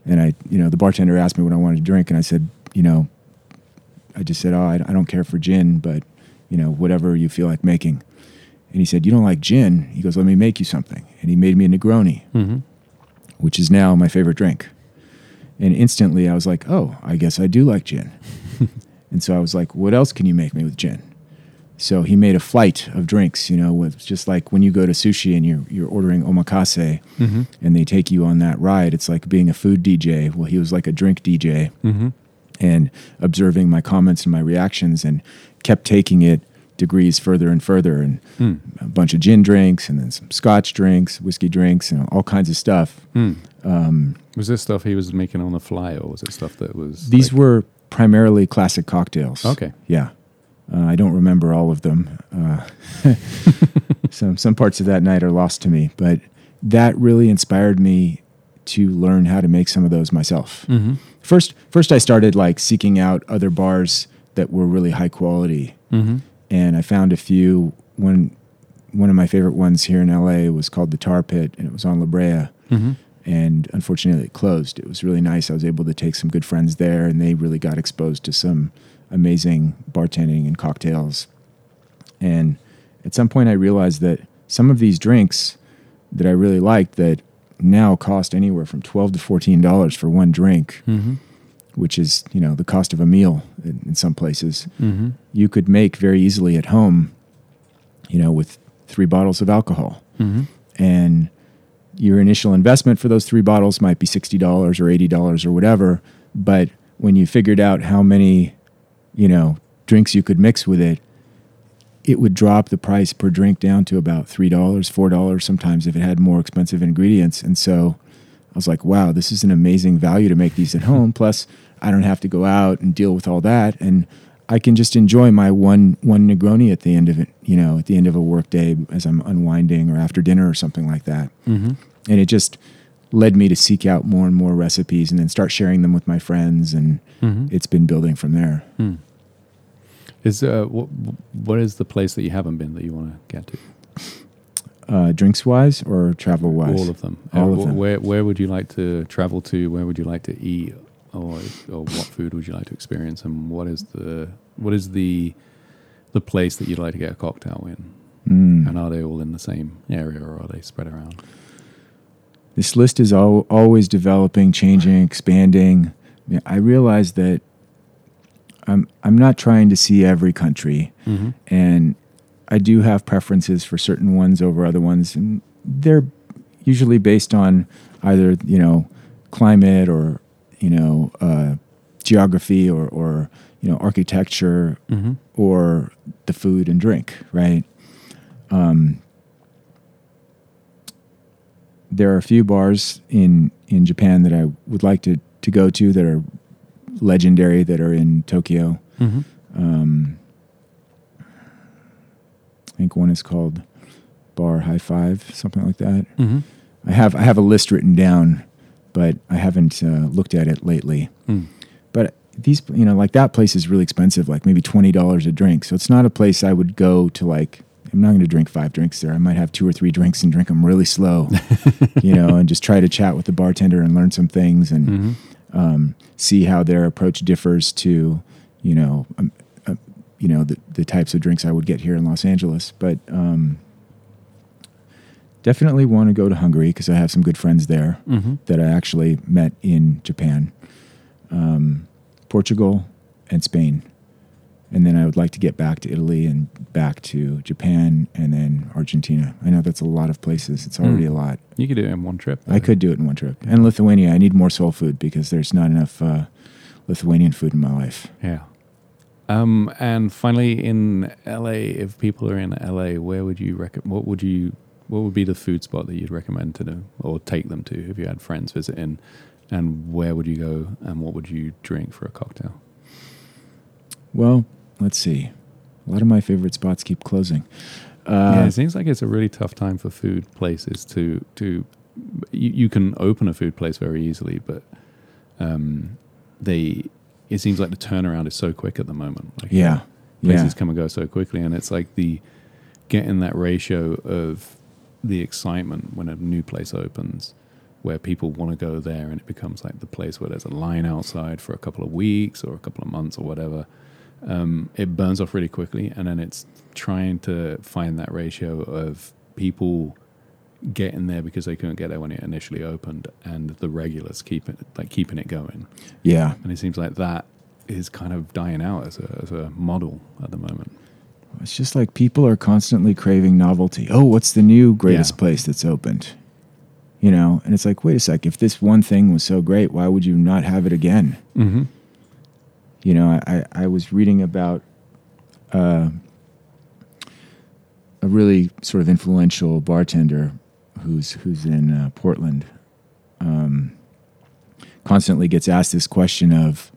and I, you know, the bartender asked me what I wanted to drink, and I said, you know, I just said, oh, I, I don't care for gin, but you know, whatever you feel like making. And he said, you don't like gin? He goes, let me make you something, and he made me a Negroni, Mm-hmm. Which is now my favorite drink. And instantly, I was like, oh, I guess I do like gin. and so I was like, what else can you make me with gin? So he made a flight of drinks, you know, with just like when you go to sushi and you're you're ordering omakase Mm-hmm. and they take you on that ride. It's like being a food DJ. Well, he was like a drink DJ Mm-hmm. and observing my comments and my reactions and kept taking it degrees further and further and Mm. Bunch of gin drinks and then some scotch drinks, whiskey drinks, and all kinds of stuff. Mm. Um, Was this stuff he was making on the fly, or was it stuff that was these like- were primarily classic cocktails. okay? Yeah. Uh, I don't remember all of them. Uh, some some parts of that night are lost to me, but that really inspired me to learn how to make some of those myself. Mm-hmm. First, first I started like seeking out other bars that were really high quality, Mm-hmm. and I found a few. One one of my favorite ones here in LA was called the Tar Pit, and it was on La Brea. Mm-hmm. And unfortunately, it closed. It was really nice. I was able to take some good friends there, and they really got exposed to some amazing bartending and cocktails. And at some point, I realized that some of these drinks that I really liked that now cost anywhere from twelve to fourteen dollars for one drink, Mm-hmm. which is you know the cost of a meal in, in some places. Mm-hmm. You could make very easily at home, you know, with three bottles of alcohol, Mm-hmm. and your initial investment for those three bottles might be sixty dollars or eighty dollars or whatever. But when you figured out how many, you know, drinks you could mix with it, it would drop the price per drink down to about three dollars, four dollars sometimes if it had more expensive ingredients. And so I was like, wow, this is an amazing value to make these at home. Plus, I don't have to go out and deal with all that, and I can just enjoy my one one Negroni at the end of it. You know, at the end of a work day as I'm unwinding or after dinner or something like that Mm-hmm. and it just led me to seek out more and more recipes and then start sharing them with my friends and Mm-hmm. it's been building from there Hmm. Is uh, what what is the place that you haven't been that you want to get to? uh, drinks wise or travel wise All of them. All Uh, of them. Where where would you like to travel to? Where would you like to eat? Or or what food would you like to experience? And what is the what is the the place that you'd like to get a cocktail in? Mm. And are they all in the same area or are they spread around? this list is al- always developing changing expanding i realize that i'm i'm not trying to see every country Mm-hmm. and I do have preferences for certain ones over other ones, and they're usually based on either you know climate or you know uh, geography or or you know architecture Mm-hmm. or the food and drink, right? Um, there are a few bars in in Japan that I would like to to go to that are legendary that are in Tokyo. Mm-hmm. Um, I think one is called Bar High Five, something like that. Mm-hmm. I have I have a list written down, but I haven't uh, looked at it lately. Mm. But these, you know, like that place is really expensive, like maybe twenty dollars a drink. So it's not a place I would go to. Like, I'm not going to drink five drinks there. I might have two or three drinks and drink them really slow, you know, and just try to chat with the bartender and learn some things and Mm-hmm. um, see how their approach differs to, you know, um, uh, you know the the types of drinks I would get here in Los Angeles. But um, definitely want to go to Hungary because I have some good friends there Mm-hmm. that I actually met in Japan, um, Portugal, and Spain. And then I would like to get back to Italy and back to Japan and then Argentina. I know that's a lot of places. It's already Mm. a lot. You could do it in one trip. I could do it in one trip. And Lithuania, I need more soul food because there's not enough uh, Lithuanian food in my life. Yeah. Um, and finally, in LA, if people are in LA, where would you recommend? What would you? What would be the food spot that you'd recommend to them or take them to if you had friends visiting? And where would you go? And what would you drink for a cocktail? Well, let's see. A lot of my favorite spots keep closing. yeah, Uh, it seems like it's a really tough time for food places to to. You, you can open a food place very easily, but um, they. It seems like the turnaround is so quick at the moment. Like yeah. places Yeah. come and go so quickly, and it's like the getting that ratio of the excitement when a new place opens, where people want to go there, and it becomes like the place where there's a line outside for a couple of weeks or a couple of months or whatever. Um, it burns off really quickly, and then it's trying to find that ratio of people getting there because they couldn't get there when it initially opened, and the regulars keep it like keeping it going. Yeah. And it seems like that is kind of dying out as a, as a model at the moment. It's just like people are constantly craving novelty. Oh, what's the new greatest Yeah. place that's opened? You know, and it's like, wait a sec. If this one thing was so great, why would you not have it again? Mm-hmm. You know, I, I, I was reading about uh, a really sort of influential bartender who's who's in uh, Portland. Um, constantly gets asked this question of,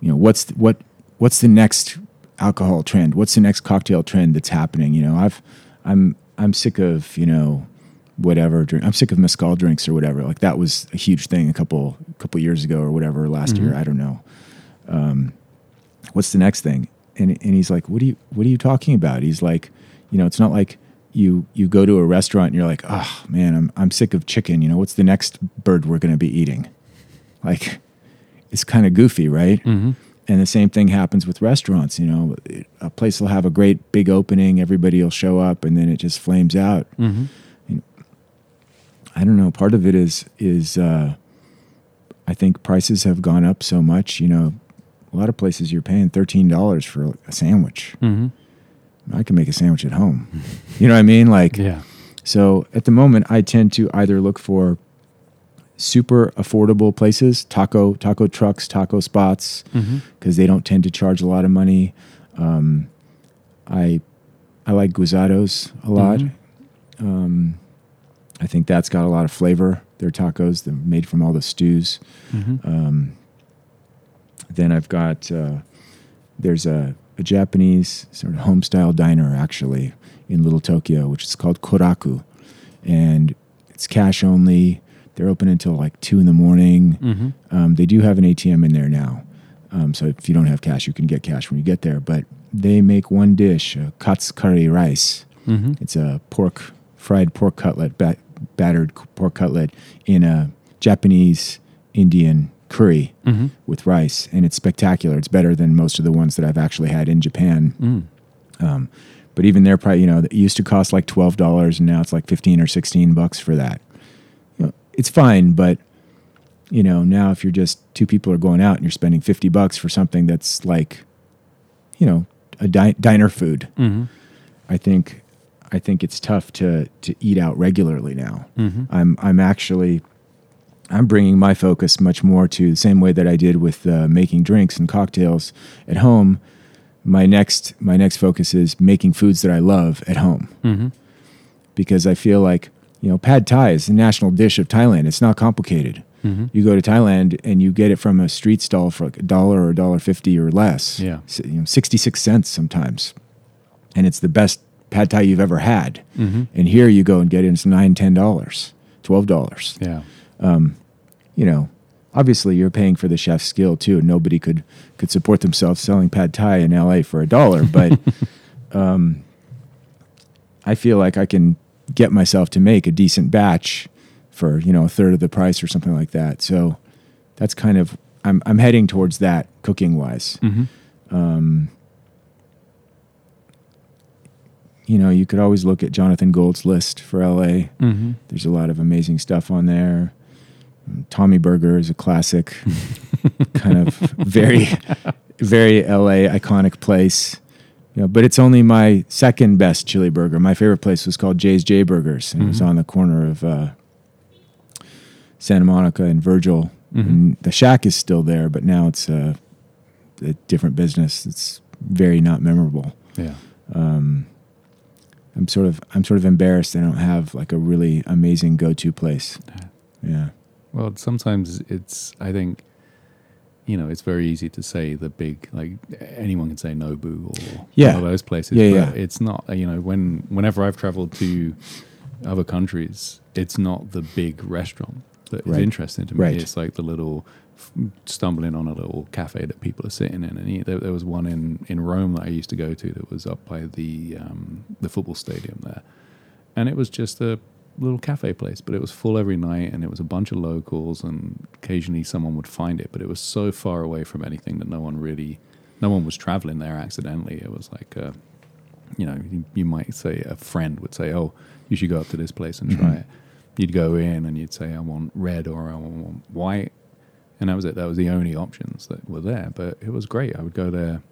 you know, what's the, what what's the next alcohol trend? What's the next cocktail trend that's happening? You know, I've I'm I'm sick of you know whatever drink. I'm sick of mezcal drinks or whatever. Like that was a huge thing a couple couple years ago or whatever last Mhm. year. I don't know. Um, what's the next thing? And and he's like, what are you what are you talking about? He's like, you know, it's not like you you go to a restaurant and you're like, oh man, I'm I'm sick of chicken. You know, what's the next bird we're going to be eating? Like, it's kind of goofy, right? Mm-hmm. And the same thing happens with restaurants. You know, a place will have a great big opening, everybody will show up, and then it just flames out. Mm-hmm. I don't know. Part of it is is uh, I think prices have gone up so much. You know, a lot of places you're paying thirteen dollars for a sandwich. Mm-hmm. I can make a sandwich at home. You know what I mean? Like, Yeah. so at the moment, I tend to either look for super affordable places, taco taco trucks, taco spots, Mm-hmm. because they don't tend to charge a lot of money. Um, I I like guisados a lot. Mhm. Um, I think that's got a lot of flavor. They're tacos. They're made from all the stews. Mm-hmm. Um, then I've got uh, there's a, a Japanese sort of home style diner actually in Little Tokyo, which is called Kouraku, and it's cash only. They're open until like two in the morning. Mm-hmm. Um, they do have an ATM in there now, um, so if you don't have cash, you can get cash when you get there. But they make one dish, a katsu curry rice. Mm-hmm. It's a pork fried pork cutlet, bat, battered pork cutlet in a Japanese Indian curry Mm-hmm. with rice, and it's spectacular. It's better than most of the ones that I've actually had in Japan. Mm. Um, but even their price, you know, it used to cost like twelve dollars, and now it's like fifteen or sixteen bucks for that. It's fine, but you know, now if you're just two people are going out and you're spending fifty bucks for something that's like, you know, a di- diner food, Mm-hmm. I think, I think it's tough to to eat out regularly now. Mm-hmm. I'm I'm actually I'm bringing my focus much more to the same way that I did with uh, making drinks and cocktails at home. My next my next focus is making foods that I love at home Mm-hmm. because I feel like you know pad thai is the national dish of Thailand. It's not complicated. Mm-hmm. You go to Thailand and you get it from a street stall for like a dollar or a dollar fifty or less. Yeah. You know, sixty six cents sometimes, and it's the best pad thai you've ever had. Mm-hmm. And here you go and get it, and it's nine ten dollars, twelve dollars Yeah. you know, obviously you're paying for the chef's skill too. Nobody could could support themselves selling pad thai in LA for a dollar, but um, I feel like I can get myself to make a decent batch for you know a third of the price or something like that. So that's kind of I'm I'm heading towards that cooking wise. Mm-hmm. Um, you know, you could always look at Jonathan Gold's list for LA. Mm-hmm. There's a lot of amazing stuff on there. Tommy Burger is a classic, kind of very, very LA iconic place. You know, but it's only my second best chili burger. My favorite place was called Jay's Jayburgers, and it was Mhm. on the corner of uh, Santa Monica and Virgil. Mhm. And the shack is still there, but now it's a, a different business. It's very not memorable. Yeah. Um, I'm sort of I'm sort of embarrassed I don't have like a really amazing go-to place. Yeah. Well, sometimes it's, I think, you know, it's very easy to say the big, like anyone can say Nobu or Yeah. of those places. Yeah, but yeah. It's not, you know, when, whenever I've traveled to other countries, it's not the big restaurant that is Right. interesting to me. Right. It's like the little stumbling on a little cafe that people are sitting in. And eat. There, there was one in, in Rome that I used to go to that was up by the, um, the football stadium there. And it was just a little cafe place, but it was full every night, and it was a bunch of locals, and occasionally someone would find it, but it was so far away from anything that no one really, no one was traveling there accidentally. It was like, a, you know, you, you might say a friend would say, "Oh, you should go up to this place and try Mhm. it." You'd go in and you'd say, "I want red" or "I want white," and that was it. That was the only options that were there, but it was great. I would go there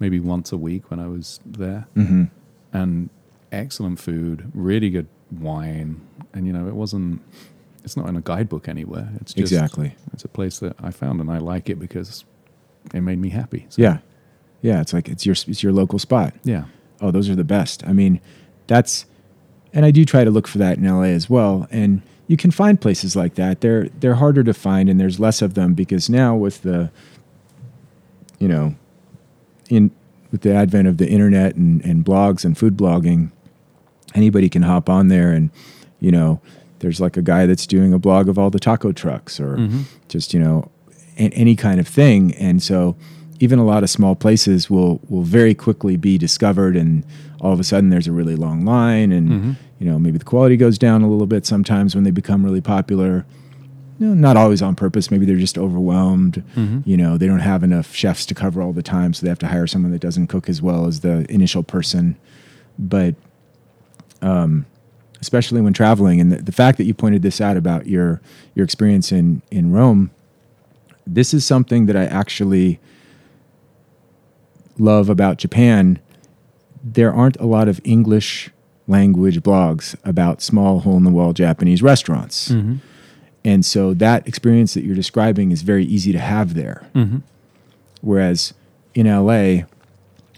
maybe once a week when I was there Mm-hmm. and excellent food, really good wine, and you know it wasn't. It's not in a guidebook anywhere. It's just Exactly. It's a place that I found, and I like it because it made me happy. So, Yeah. Yeah. It's like it's your it's your local spot. yeah, Oh, those are the best. I mean, that's and I do try to look for that in LA as well. And you can find places like that. They're they're harder to find and there's less of them because now with the you know in with the advent of the internet and, and blogs and food blogging, anybody can hop on there and you know, there's like a guy that's doing a blog of all the taco trucks or Mhm. just you know a- any kind of thing and so even a lot of small places will will very quickly be discovered and all of a sudden there's a really long line and Mhm. you know maybe the quality goes down a little bit sometimes when they become really popular you know, not always on purpose maybe they're just overwhelmed Mhm. you know they don't have enough chefs to cover all the time so they have to hire someone that doesn't cook as well as the initial person but um, especially when traveling and the, the fact that you pointed this out about your your experience in in Rome this is something that I actually love about Japan there aren't a lot of English language blogs about small hole in the wall Japanese restaurants Mhm. and so that experience that you're describing is very easy to have there Mhm. whereas in LA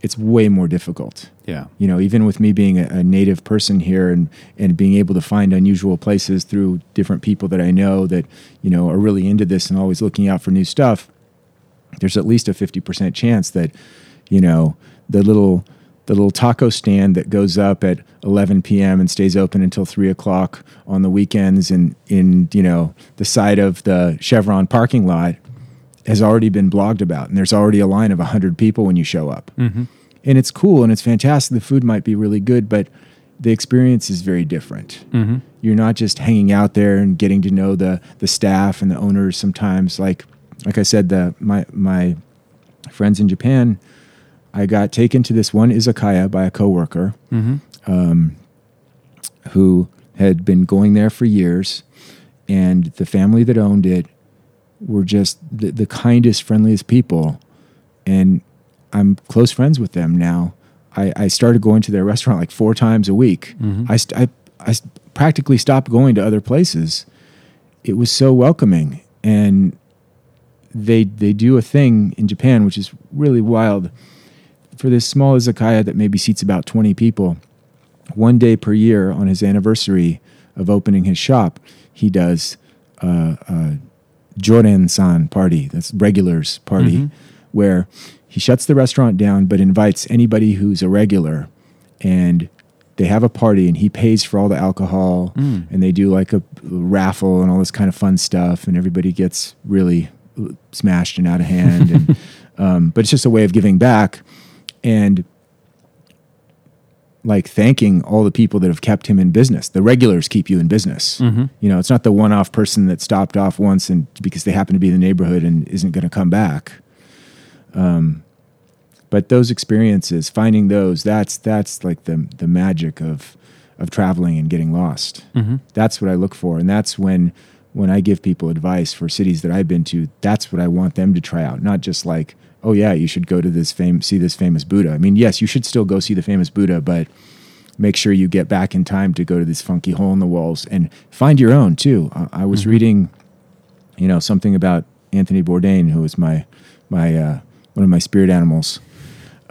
it's way more difficult yeah, you know, even with me being a, a native person here and, and being able to find unusual places through different people that I know that, you know, are really into this and always looking out for new stuff, there's at least a 50% chance that, you know, the little, the little taco stand that goes up at 11 p.m. and stays open until three o'clock on the weekends and in, you know, the side of the Chevron parking lot has already been blogged about. And there's already a line of 100 people when you show up hmm and it's cool and it's fantastic. The food might be really good, but the experience is very different. hmm You're not just hanging out there and getting to know the the staff and the owners. Sometimes, like like I said, the my my friends in Japan, I got taken to this one izakaya by a coworker hmm who had been going there for years, and the family that owned it were just the, the kindest, friendliest people, and I'm close friends with them now. I, I started going to their restaurant like four times a week. Mhm. I, st- I, I practically stopped going to other places. It was so welcoming, and they they do a thing in Japan which is really wild. For this small izakaya that maybe seats about 20 people, one day per year on his anniversary of opening his shop, he does uh, a Joren-san party. That's regulars party, Mhm. where he shuts the restaurant down but invites anybody who's a regular, and they have a party and he pays for all the alcohol Mm. and they do like a raffle and all this kind of fun stuff and everybody gets really smashed and out of hand and um, but it's just a way of giving back and like thanking all the people that have kept him in business the regulars keep you in business Mhm. you know it's not the one-off person that stopped off once and because they happen to be in the neighborhood and isn't going to come back um, But those experiences, finding those, that's that's like the the magic of of traveling and getting lost. Mm-hmm. That's what I look for, and that's when when I give people advice for cities that I've been to. That's what I want them to try out, not just like, oh yeah, you should go to this fame, see this famous Buddha. I mean, yes, you should still go see the famous Buddha, but make sure you get back in time to go to this funky hole in the walls and find your own too. Uh, I was Mhm. reading, you know, something about Anthony Bourdain, who was my my uh, one of my spirit animals.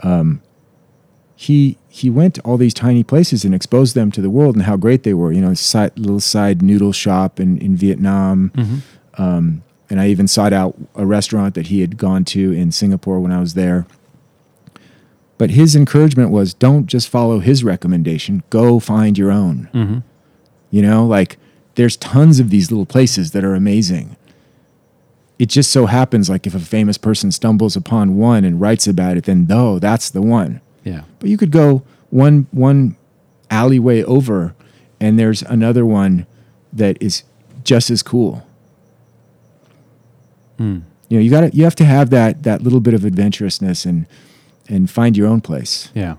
Um, he he went to all these tiny places and exposed them to the world and how great they were. You know, side, little side noodle shop in in Vietnam. Mm-hmm. Um, and I even sought out a restaurant that he had gone to in Singapore when I was there. But his encouragement was don't just follow his recommendation, go find your own. Mm-hmm. You know, like there's tons of these little places that are amazing. It just so happens like if a famous person stumbles upon one and writes about it, then no, that's the one. Yeah. But you could go one one alleyway over and there's another one that is just as cool. Mm. You know, you got to you have to have that that little bit of adventurousness and and find your own place. Yeah.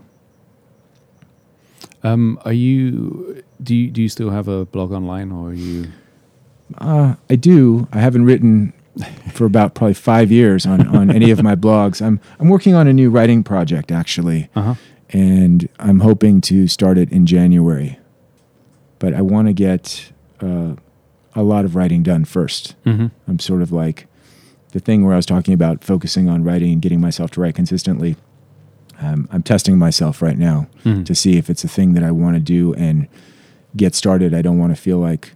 Um, are you do you do you still have a blog online or are you Uh, I do. I haven't written for about probably five years on, on any of my blogs. I'm I'm working on a new writing project actually, uh-huh. and I'm hoping to start it in January. But I want to get uh, a lot of writing done first. Mm-hmm. I'm sort of like the thing where I was talking about focusing on writing and getting myself to write consistently. Um, I'm testing myself right now Mhm. to see if it's a thing that I want to do and get started. I don't want to feel like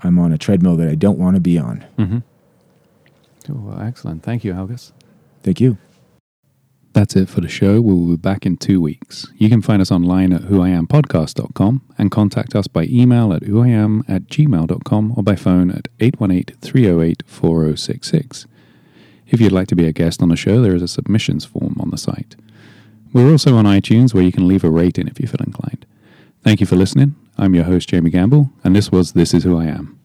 I'm on a treadmill that I don't want to be on. Mm-hmm. Cool. Well, excellent. Thank you, Algus. Thank you. That's it for the show. We'll be back in two weeks. You can find us online at whoiampodcast.com and contact us by email at whoiam at gmail.com or by phone at 818 308 4066. If you'd like to be a guest on the show, there is a submissions form on the site. We're also on iTunes where you can leave a rating if you feel inclined. Thank you for listening. I'm your host, Jamie Gamble, and this was This Is Who I Am.